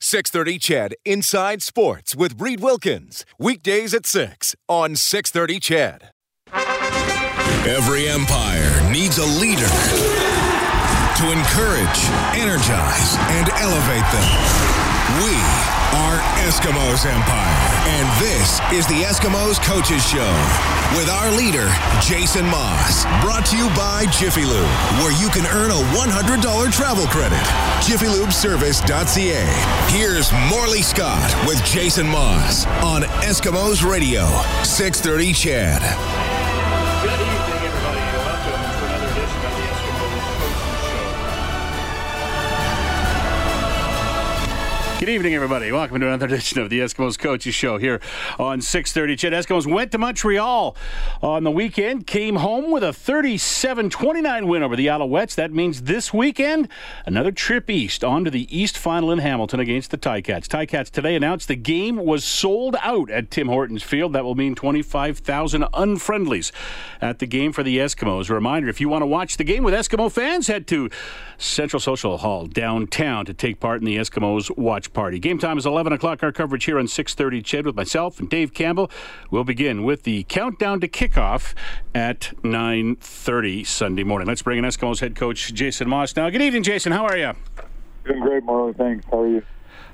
630 CHED Inside Sports with Reid Wilkins. Weekdays at 6 on 630 CHED. Every empire needs a leader to encourage, energize, and elevate them. We are Eskimos Empire, and this is the Eskimos Coaches Show with our leader, Jason Maas. Brought to you by Jiffy Lube, where you can earn a $100 travel credit. JiffyLubeService.ca. Here's Morley Scott with Jason Maas on Eskimos Radio, 630 CHED. Good evening, everybody. Welcome to another edition of the Eskimos Coaches Show here on 6:30. CHED Eskimos went to Montreal on the weekend, came home with a 37-29 win over the Alouettes. That means this weekend another trip east on to the East Final in Hamilton against the Ticats. Ticats today announced the game was sold out at Tim Hortons Field. That will mean 25,000 unfriendlies at the game for the Eskimos. Reminder: if you want to watch the game with Eskimo fans, head to Central Social Hall downtown to take part in the Eskimos watch party. Game time is 11 o'clock. Our coverage here on 6:30 CHED with myself and Dave Campbell. We'll begin with the countdown to kickoff at 9:30 Sunday morning. Let's bring in Eskimos head coach Jason Maas now. Good evening, Jason. How are you? Doing great, Morley. Thanks. How are you?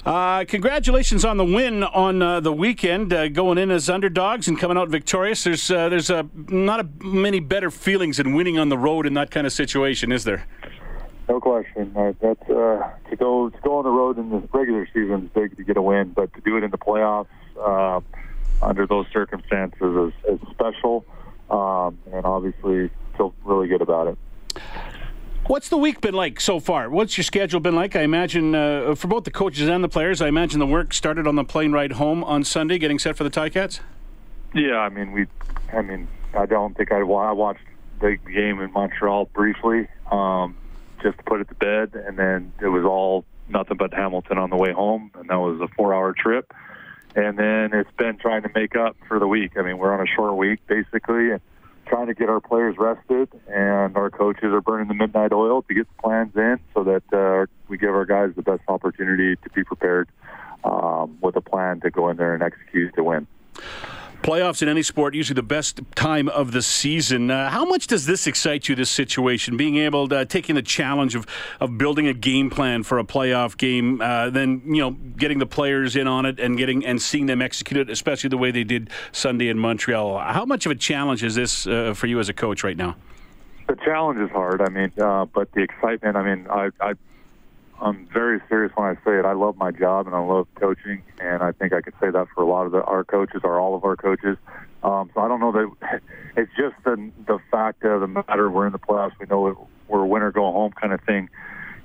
Uh, congratulations on the win on uh, the weekend, uh, going in as underdogs and coming out victorious. There's uh, there's uh, not a, many better feelings than winning on the road in that kind of situation, is there? No question. Uh, that's uh, to go to go on the road in the regular season is big to get a win, but to do it in the playoffs uh, under those circumstances is, is special, um, and obviously feel really good about it. What's the week been like so far? What's your schedule been like? I imagine uh, for both the coaches and the players, I imagine the work started on the plane ride home on Sunday, getting set for the Ticats. Yeah, I mean we, I mean I don't think I, I watched the game in Montreal briefly, um, just to put it to bed, and then it was all nothing but Hamilton on the way home, and that was a four-hour trip. And then it's been trying to make up for the week. I mean, we're on a short week basically, and trying to get our players rested, and our coaches are burning the midnight oil to get the plans in so that uh, we give our guys the best opportunity to be prepared um, with a plan to go in there and execute to win. Playoffs in any sport usually the best time of the season. Uh, how much does this excite you? This situation, being able to uh, taking the challenge of of building a game plan for a playoff game, uh, then you know getting the players in on it and getting and seeing them execute it, especially the way they did Sunday in Montreal. How much of a challenge is this uh, for you as a coach right now? The challenge is hard. I mean, uh, but the excitement. I mean, I, I I'm very serious when I say it. I love my job and I love coaching, and I think I could say that for a lot of the, our coaches or all of our coaches. Um, so I don't know that it's just the the fact of the matter. We're in the playoffs. We know we're a winner go home kind of thing.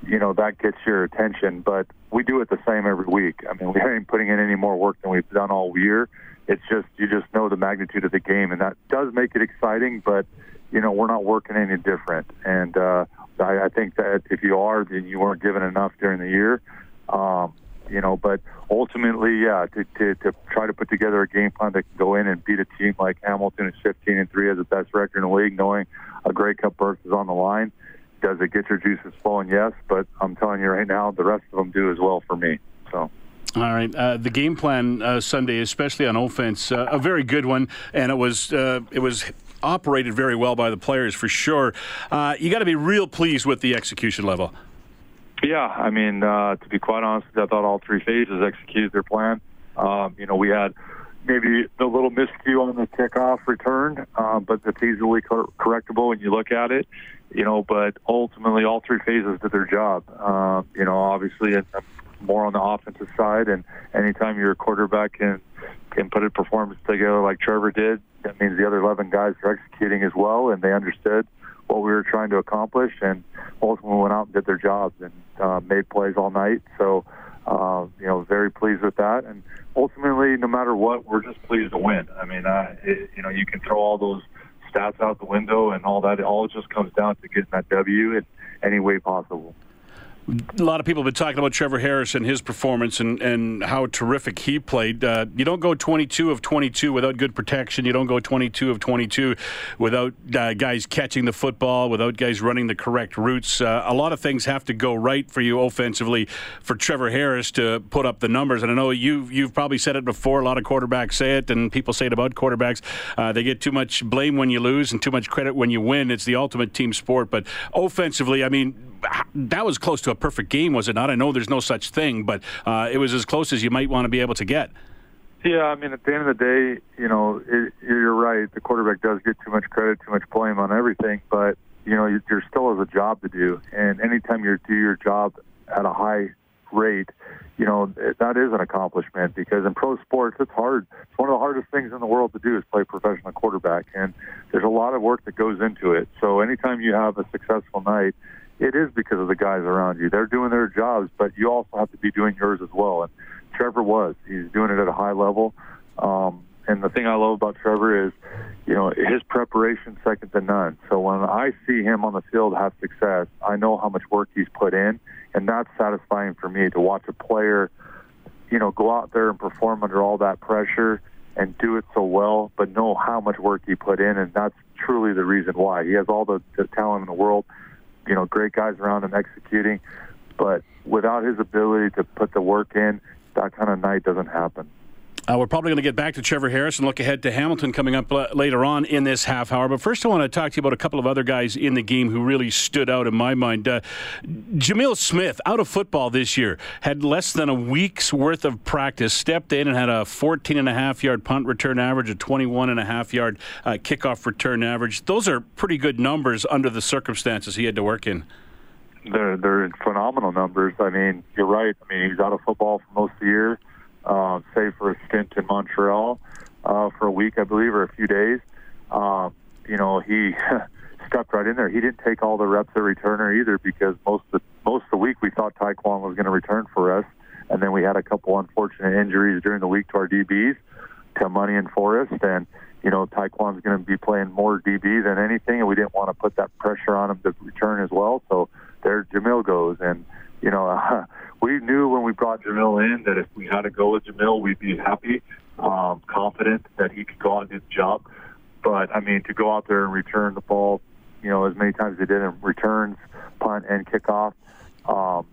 You know that gets your attention, but we do it the same every week. I mean, we ain't putting in any more work than we've done all year. It's just you just know the magnitude of the game, and that does make it exciting. But you know, we're not working any different, and uh, I, I think that if you are, then you weren't given enough during the year. Um, you know, but ultimately, yeah, to, to, to try to put together a game plan that can go in and beat a team like Hamilton, is 15 and three, has the best record in the league, knowing a Grey Cup berth is on the line. Does it get your juices flowing? Yes, but I'm telling you right now, the rest of them do as well for me. So. All right, uh, the game plan uh, Sunday, especially on offense, uh, a very good one, and it was uh, it was operated very well by the players for sure. Uh, you got to be real pleased with the execution level. Yeah, I mean, uh, to be quite honest, I thought all three phases executed their plan. Um, you know, we had maybe the little miscue on the kickoff return, um, but it's easily cor- correctable when you look at it. You know, but ultimately, all three phases did their job. Um, you know, obviously, more on the offensive side, and anytime your quarterback can can put a performance together like Trevor did, that means the other 11 guys are executing as well, and they understood what we were trying to accomplish, and ultimately went out and did their jobs and uh, made plays all night. So, uh, you know, very pleased with that. And ultimately, no matter what, we're just pleased to win. I mean, uh, it, you know, you can throw all those stats out the window and all that. It all just comes down to getting that W in any way possible a lot of people have been talking about Trevor Harris and his performance and, and how terrific he played. Uh, you don't go 22 of 22 without good protection. You don't go 22 of 22 without uh, guys catching the football, without guys running the correct routes. Uh, a lot of things have to go right for you offensively for Trevor Harris to put up the numbers. And I know you've, you've probably said it before. A lot of quarterbacks say it, and people say it about quarterbacks. Uh, they get too much blame when you lose and too much credit when you win. It's the ultimate team sport. But offensively, I mean, that was close to a perfect game, was it not? I know there's no such thing, but uh, it was as close as you might want to be able to get. Yeah, I mean, at the end of the day, you know, it, you're right. The quarterback does get too much credit, too much blame on everything, but you know, you're still has a job to do, and anytime you do your job at a high rate, you know, that is an accomplishment because in pro sports, it's hard. It's one of the hardest things in the world to do is play professional quarterback, and there's a lot of work that goes into it. So anytime you have a successful night, it is because of the guys around you. They're doing their jobs, but you also have to be doing yours as well. And Trevor was. He's doing it at a high level. Um, and the thing I love about Trevor is, you know, his preparation second to none. So when I see him on the field have success, I know how much work he's put in, and that's satisfying for me to watch a player, you know, go out there and perform under all that pressure and do it so well, but know how much work he put in, and that's truly the reason why. He has all the, the talent in the world you know, great guys around him executing. But without his ability to put the work in, that kind of night doesn't happen. Uh, we're probably going to get back to Trevor Harris and look ahead to Hamilton coming up l- later on in this half hour. But first, I want to talk to you about a couple of other guys in the game who really stood out in my mind. Uh, Jamill Smith, out of football this year, had less than a week's worth of practice, stepped in and had a 14 and a half yard punt return average, a 21 and a half yard uh, kickoff return average. Those are pretty good numbers under the circumstances he had to work in. They're, they're phenomenal numbers. I mean, you're right. I mean, he's out of football for most of the year uh, save for a stint in Montreal uh, for a week, I believe, or a few days. Uh, you know, he stepped right in there. He didn't take all the reps at returner either because most of the, most of the week we thought Tyquan was going to return for us, and then we had a couple unfortunate injuries during the week to our DBs, to Money and Forrest, and you know Tyquan's going to be playing more DB than anything, and we didn't want to put that pressure on him to return as well. So there Jamill goes, and you know. Uh, we knew when we brought Jamill in that if we had to go with Jamill, we'd be happy, um, confident that he could go out and do the job. But I mean, to go out there and return the ball, you know, as many times as he did in returns, punt, and kickoff, um,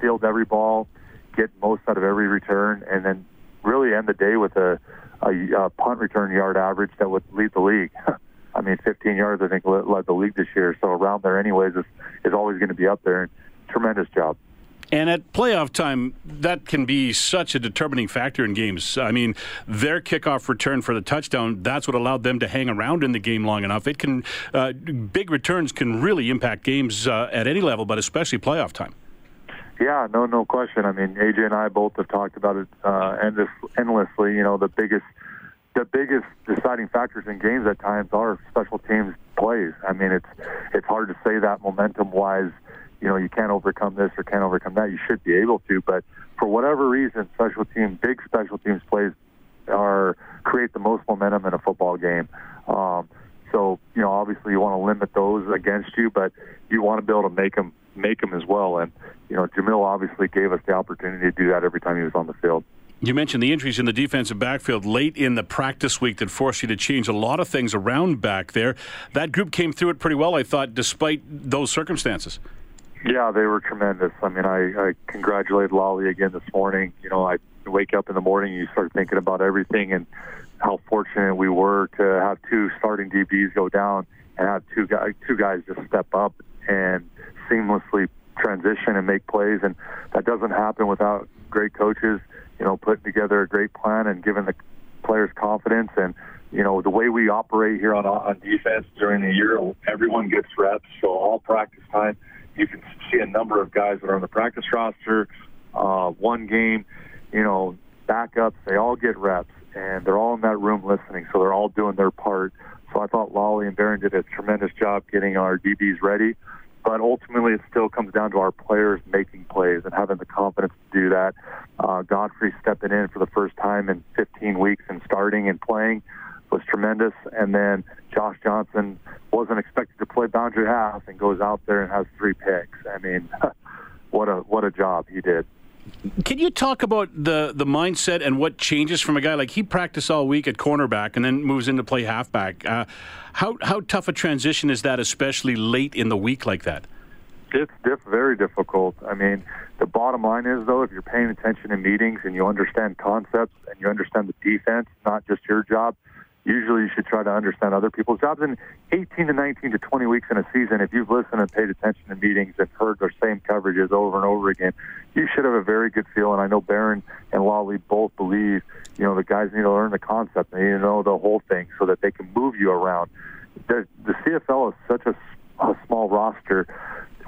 field every ball, get most out of every return, and then really end the day with a, a, a punt return yard average that would lead the league. I mean, 15 yards, I think, led the league this year. So around there, anyways, is, is always going to be up there. Tremendous job. And at playoff time, that can be such a determining factor in games. I mean, their kickoff return for the touchdown, that's what allowed them to hang around in the game long enough. It can, uh, big returns can really impact games uh, at any level, but especially playoff time. Yeah, no, no question. I mean, AJ and I both have talked about it uh, endless, endlessly. You know, the biggest, the biggest deciding factors in games at times are special teams plays. I mean, it's it's hard to say that momentum wise you know, you can't overcome this or can't overcome that. You should be able to, but for whatever reason, special team, big special teams plays are create the most momentum in a football game. Um, so, you know, obviously you want to limit those against you, but you want to be able to make them make them as well. And you know, Jamill obviously gave us the opportunity to do that every time he was on the field. You mentioned the injuries in the defensive backfield late in the practice week that forced you to change a lot of things around back there. That group came through it pretty well, I thought, despite those circumstances. Yeah, they were tremendous. I mean, I, I congratulate Lolley again this morning. You know, I wake up in the morning, and you start thinking about everything and how fortunate we were to have two starting DBs go down and have two guys, two guys just step up and seamlessly transition and make plays. And that doesn't happen without great coaches, you know, putting together a great plan and giving the players confidence. And, you know, the way we operate here on, on defense during the year, everyone gets reps. So all practice time you can see a number of guys that are on the practice roster, uh, one game, you know, backups. They all get reps, and they're all in that room listening, so they're all doing their part. So I thought Lolley and Barron did a tremendous job getting our DBs ready. but ultimately it still comes down to our players making plays and having the confidence to do that. Uh, Godfrey stepping in for the first time in 15 weeks and starting and playing was tremendous. And then Josh Johnson wasn't expected to play boundary half and goes out there and has three picks. I mean, what a what a job he did. Can you talk about the the mindset and what changes from a guy like he practiced all week at cornerback and then moves in to play halfback? Uh, how how tough a transition is that, especially late in the week like that? It's diff- very difficult. I mean, the bottom line is though, if you're paying attention in meetings and you understand concepts and you understand the defense, not just your job, usually you should try to understand other people's jobs. And 18 to 19 to 20 weeks in a season, if you've listened and paid attention to meetings and heard the same coverages over and over again, you should have a very good feel. And I know Barron and Lolley both believe, you know, the guys need to learn the concept. They need to know the whole thing so that they can move you around. The, the CFL is such a, a small roster.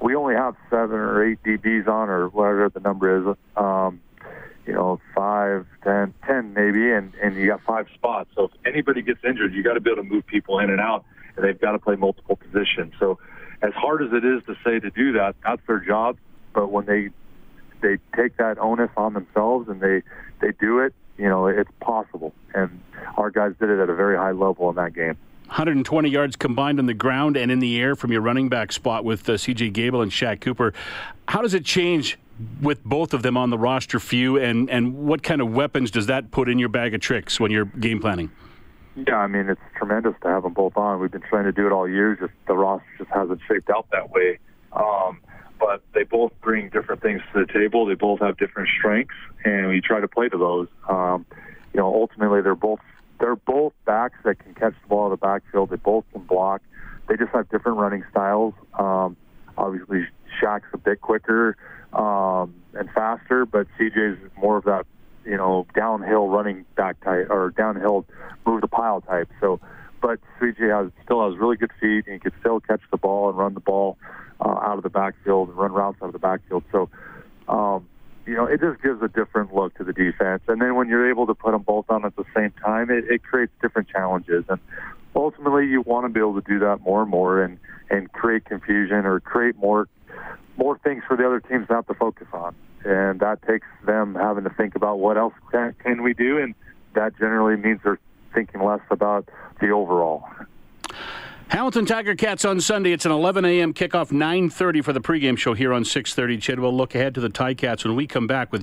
We only have seven or eight DBs on, or whatever the number is. Um, you know, five, ten, ten maybe, and, and you got five spots. So if anybody gets injured, you got to be able to move people in and out, and they've got to play multiple positions. So as hard as it is to say to do that, that's their job. But when they they take that onus on themselves and they they do it, you know, it's possible. And our guys did it at a very high level in that game. 120 yards combined on the ground and in the air from your running back spot with uh, C.J. Gable and Shaq Cooper. How does it change with both of them on the roster for you, and, and what kind of weapons does that put in your bag of tricks when you're game planning? Yeah, I mean, it's tremendous to have them both on. We've been trying to do it all year, just the roster just hasn't shaped out that way. Um, but they both bring different things to the table. They both have different strengths, and we try to play to those. Um, you know, ultimately, they're both they're both backs that can catch the ball in the backfield. They both can block. They just have different running styles. Um, obviously, Shaq's a bit quicker um, and faster, but CJ's more of that, you know, downhill running back type or downhill move the pile type. So, but CJ has still has really good feet and he can still catch the ball and run the ball uh, out of the backfield and run routes out of the backfield. So, um, you know, it just gives a different look to the defense. And then when you're able to put them both on at the same time, it, it creates different challenges. And ultimately, you want to be able to do that more and more and and create confusion or create more more things for the other teams not to focus on. And that takes them having to think about what else can, can we do, and that generally means they're thinking less about the overall. Hamilton Tiger Cats on Sunday. It's an 11 a.m. kickoff, 9:30 for the pregame show here on 6:30. CHED will look ahead to the Ticats when we come back with.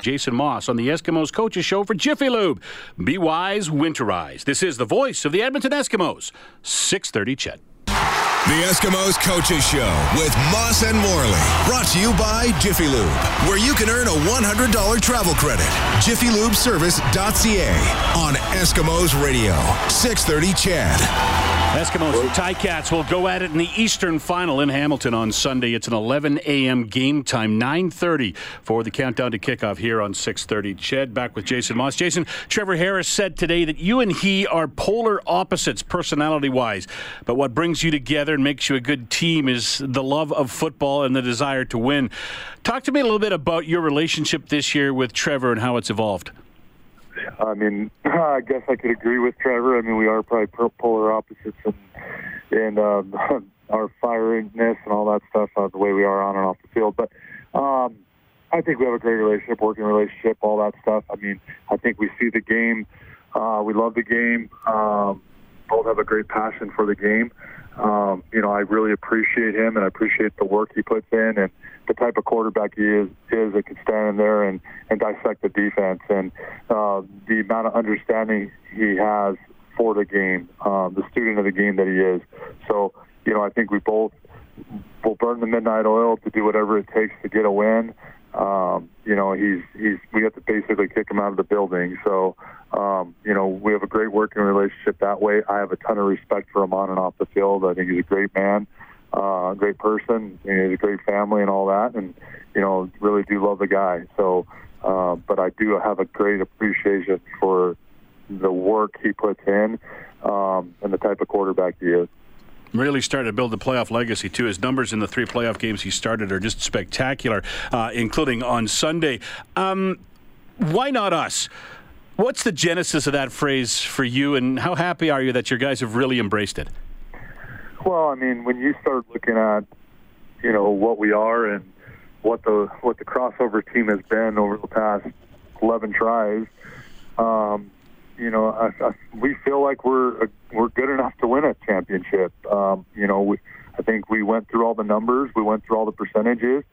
Jason Maas on the Eskimos Coaches Show for Jiffy Lube. Be wise, winterize. This is the voice of the Edmonton Eskimos. 630 CHED. The Eskimos Coaches Show with Maas and Morley. Brought to you by Jiffy Lube, where you can earn a $100 travel credit. JiffyLubeService.ca on Eskimos Radio. 630 CHED. Eskimos and Ticats will go at it in the Eastern Final in Hamilton on Sunday. It's an 11 a.m. game time, 9:30 for the countdown to kickoff here on 6:30. CHED back with Jason Maas. Jason, Trevor Harris said today that you and he are polar opposites personality-wise, but what brings you together and makes you a good team is the love of football and the desire to win. Talk to me a little bit about your relationship this year with Trevor and how it's evolved. I mean, I guess I could agree with Trevor. I mean, we are probably polar opposites in, in um, our firiness and all that stuff, uh, the way we are on and off the field. But um, I think we have a great relationship, working relationship, all that stuff. I mean, I think we see the game. Uh, we love the game. Um, both have a great passion for the game. Um, you know, I really appreciate him and I appreciate the work he puts in and the type of quarterback he is is that can stand in there and, and dissect the defense and uh, the amount of understanding he has for the game, um, the student of the game that he is. So, you know, I think we both will burn the midnight oil to do whatever it takes to get a win. Um, you know, he's he's we have to basically kick him out of the building. So, um, you know, we have a great working relationship that way. I have a ton of respect for him on and off the field. I think he's a great man. uh, great person, know, he's a great family and all that, and you know, really do love the guy. So, uh, but I do have a great appreciation for the work he puts in um, and the type of quarterback he is really started to build the playoff legacy too. His numbers in the three playoff games he started are just spectacular, uh, including on Sunday. Um, why not us? What's the genesis of that phrase for you, and how happy are you that your guys have really embraced it? Well, I mean, when you start looking at, you know, what we are and what the what the crossover team has been over the past 11 tries, um, you know, I, I, we feel like we're we're good enough to win a championship. Um, you know, we, I think we went through all the numbers, we went through all the percentages.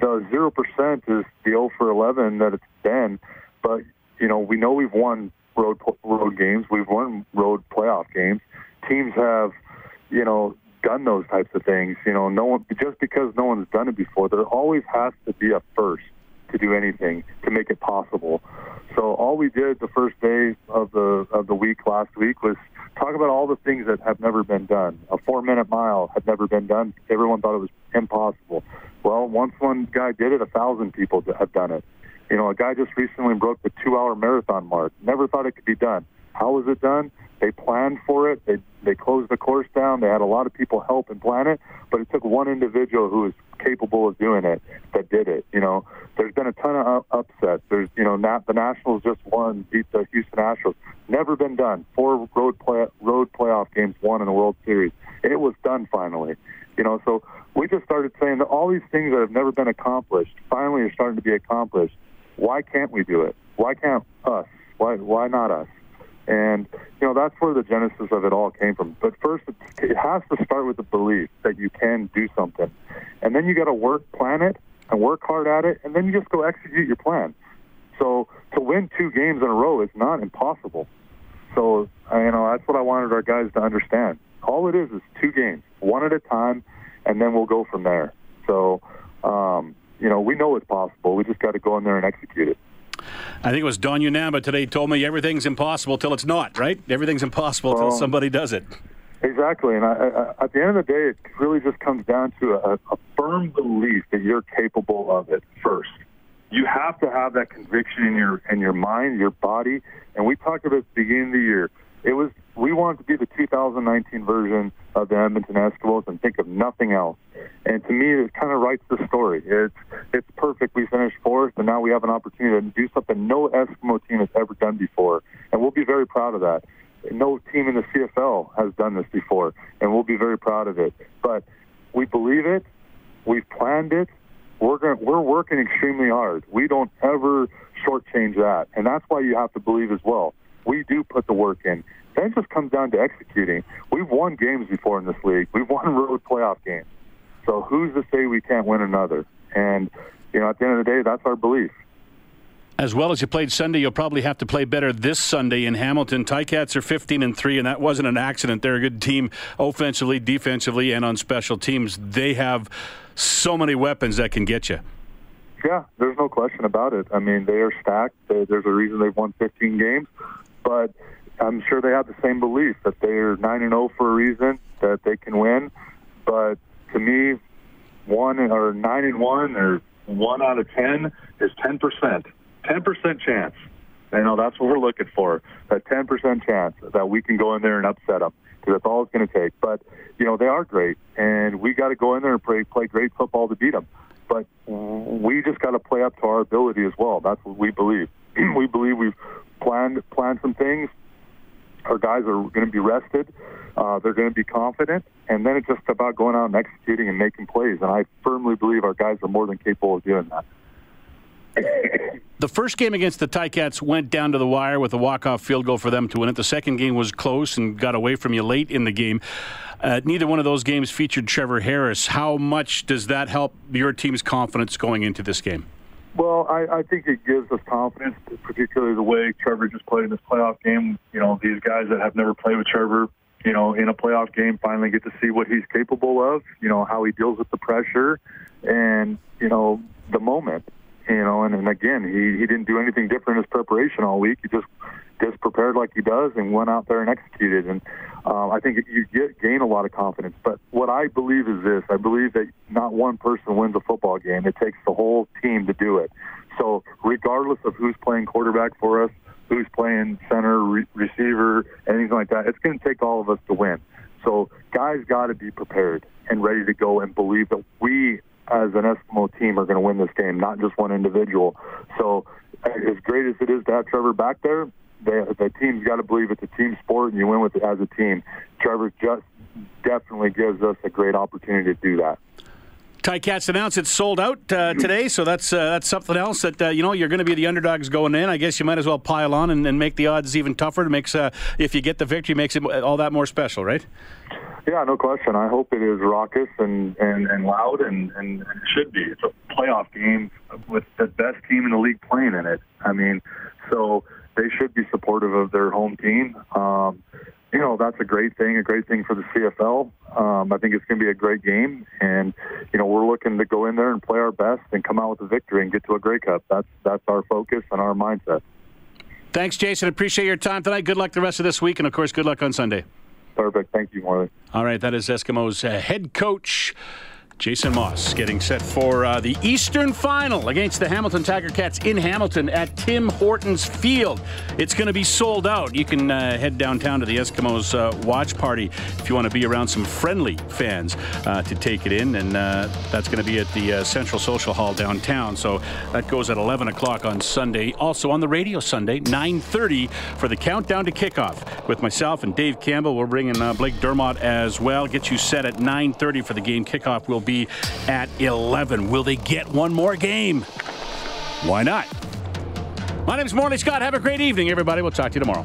The zero percent is the 0 for 11 that it's been, but you know, we know we've won road road games, we've won road playoff games. Teams have, you know, done those types of things. You know, no one just because no one's done it before, there always has to be a first to do anything to make it possible. So all we did the first day of the of the week last week was talk about all the things that have never been done. A four minute mile had never been done. Everyone thought it was impossible. Well, once one guy did it, a thousand people have done it. You know, a guy just recently broke the two hour marathon mark. Never thought it could be done. How was it done? They planned for it. They they closed the course down. They had a lot of people help and plan it, but it took one individual who was capable of doing it that did it. You know, there's been a ton of upsets. There's you know, not, the Nationals just won, beat the Houston Astros. Never been done. Four road play road playoff games won in the World Series. It was done finally. You know, so we just started saying that all these things that have never been accomplished finally are starting to be accomplished. Why can't we do it? Why can't us? Why why not us? And, you know, that's where the genesis of it all came from. But first, it has to start with the belief that you can do something. And then you got to work, plan it, and work hard at it, and then you just go execute your plan. So to win two games in a row is not impossible. So, you know, that's what I wanted our guys to understand. All it is is two games, one at a time, and then we'll go from there. So, um, you know, we know it's possible. We just got to go in there and execute it. I think it was Don Unamba today told me everything's impossible till it's not, right? Everything's impossible well, till somebody does it. Exactly. And I, I, at the end of the day, it really just comes down to a, a firm belief that you're capable of it first. You have to have that conviction in your in your mind, your body. And we talked about at the beginning of the year. It was we wanted to be the 2019 version of the Edmonton Eskimos and think of nothing else. And to me, it kind of writes the story. It's it's perfect. We finished fourth, and now we have an opportunity to do something no Eskimo team has ever done before, and we'll be very proud of that. No team in the CFL has done this before, and we'll be very proud of it. But we believe it. We've planned it. We're going we're working extremely hard. We don't ever shortchange that, and that's why you have to believe as well. We do put the work in. Then it just comes down to executing. We've won games before in this league. We've won road playoff games. So who's to say we can't win another? And you know, at the end of the day, that's our belief. As well as you played Sunday, you'll probably have to play better this Sunday in Hamilton. Ticats are 15 and 3, and that wasn't an accident. They're a good team offensively, defensively, and on special teams. They have so many weapons that can get you. Yeah, there's no question about it. I mean, they are stacked. There's a reason they've won 15 games, but I'm sure they have the same belief that they're 9 and 0 for a reason, that they can win. But to me, one or 9 and 1 or 1 out of 10 is 10%. 10% chance. You know, that's what we're looking for. That 10% chance that we can go in there and upset them because that's all it's going to take. But, you know, they are great, and we got to go in there and play, play great football to beat them. But we just got to play up to our ability as well. That's what we believe. we believe we've planned planned some things, our guys are going to be rested. Uh, they're going to be confident, and then it's just about going out and executing and making plays. And I firmly believe our guys are more than capable of doing that. The first game against the Ticats went down to the wire with a walk-off field goal for them to win it. The second game was close and got away from you late in the game. Uh, neither one of those games featured Trevor Harris. How much does that help your team's confidence going into this game? Well, I, I think it gives us confidence, particularly the way Trevor just played in this playoff game. You know, these guys that have never played with Trevor, you know, in a playoff game finally get to see what he's capable of, you know, how he deals with the pressure and, you know, the moment. You know, and, and again, he, he didn't do anything different in his preparation all week. He just just prepared like he does and went out there and executed. And um, I think you get gain a lot of confidence. But what I believe is this: I believe that not one person wins a football game. It takes the whole team to do it. So regardless of who's playing quarterback for us, who's playing center, re- receiver, anything like that, it's going to take all of us to win. So guys got to be prepared and ready to go and believe that we as an Eskimo team are going to win this game, not just one individual. So as great as it is to have Trevor back there, the, the team's got to believe it's a team sport and you win with it as a team. Trevor just definitely gives us a great opportunity to do that. Ticats announced it's sold out uh, today, so that's uh, that's something else that uh, you know you're going to be the underdogs going in. I guess you might as well pile on and, and make the odds even tougher. It makes uh, if you get the victory, makes it all that more special, right? Yeah, no question. I hope it is raucous and, and, and loud, and, and, and it should be. It's a playoff game with the best team in the league playing in it. I mean, so they should be supportive of their home team. Um, you know, that's a great thing, a great thing for the CFL. Um, I think it's going to be a great game, and you know, we're looking to go in there and play our best and come out with a victory and get to a Grey Cup. That's that's our focus and our mindset. Thanks, Jason. Appreciate your time tonight. Good luck the rest of this week, and of course, good luck on Sunday. Perfect. Thank you, Morley. All right, that is Eskimos uh, head coach. Jason Maas getting set for uh, the Eastern Final against the Hamilton Tiger Cats in Hamilton at Tim Hortons Field. It's going to be sold out. You can uh, head downtown to the Eskimos uh, watch party if you want to be around some friendly fans uh, to take it in, and uh, that's going to be at the uh, Central Social Hall downtown. So that goes at 11 o'clock on Sunday. Also on the radio Sunday, 9:30 for the countdown to kickoff with myself and Dave Campbell. We're bringing Blake Dermott as well. Get you set at 9:30 for the game kickoff. Will be at 11. Will they get one more game? Why not? My name is Morley Scott. Have a great evening, everybody. We'll talk to you tomorrow.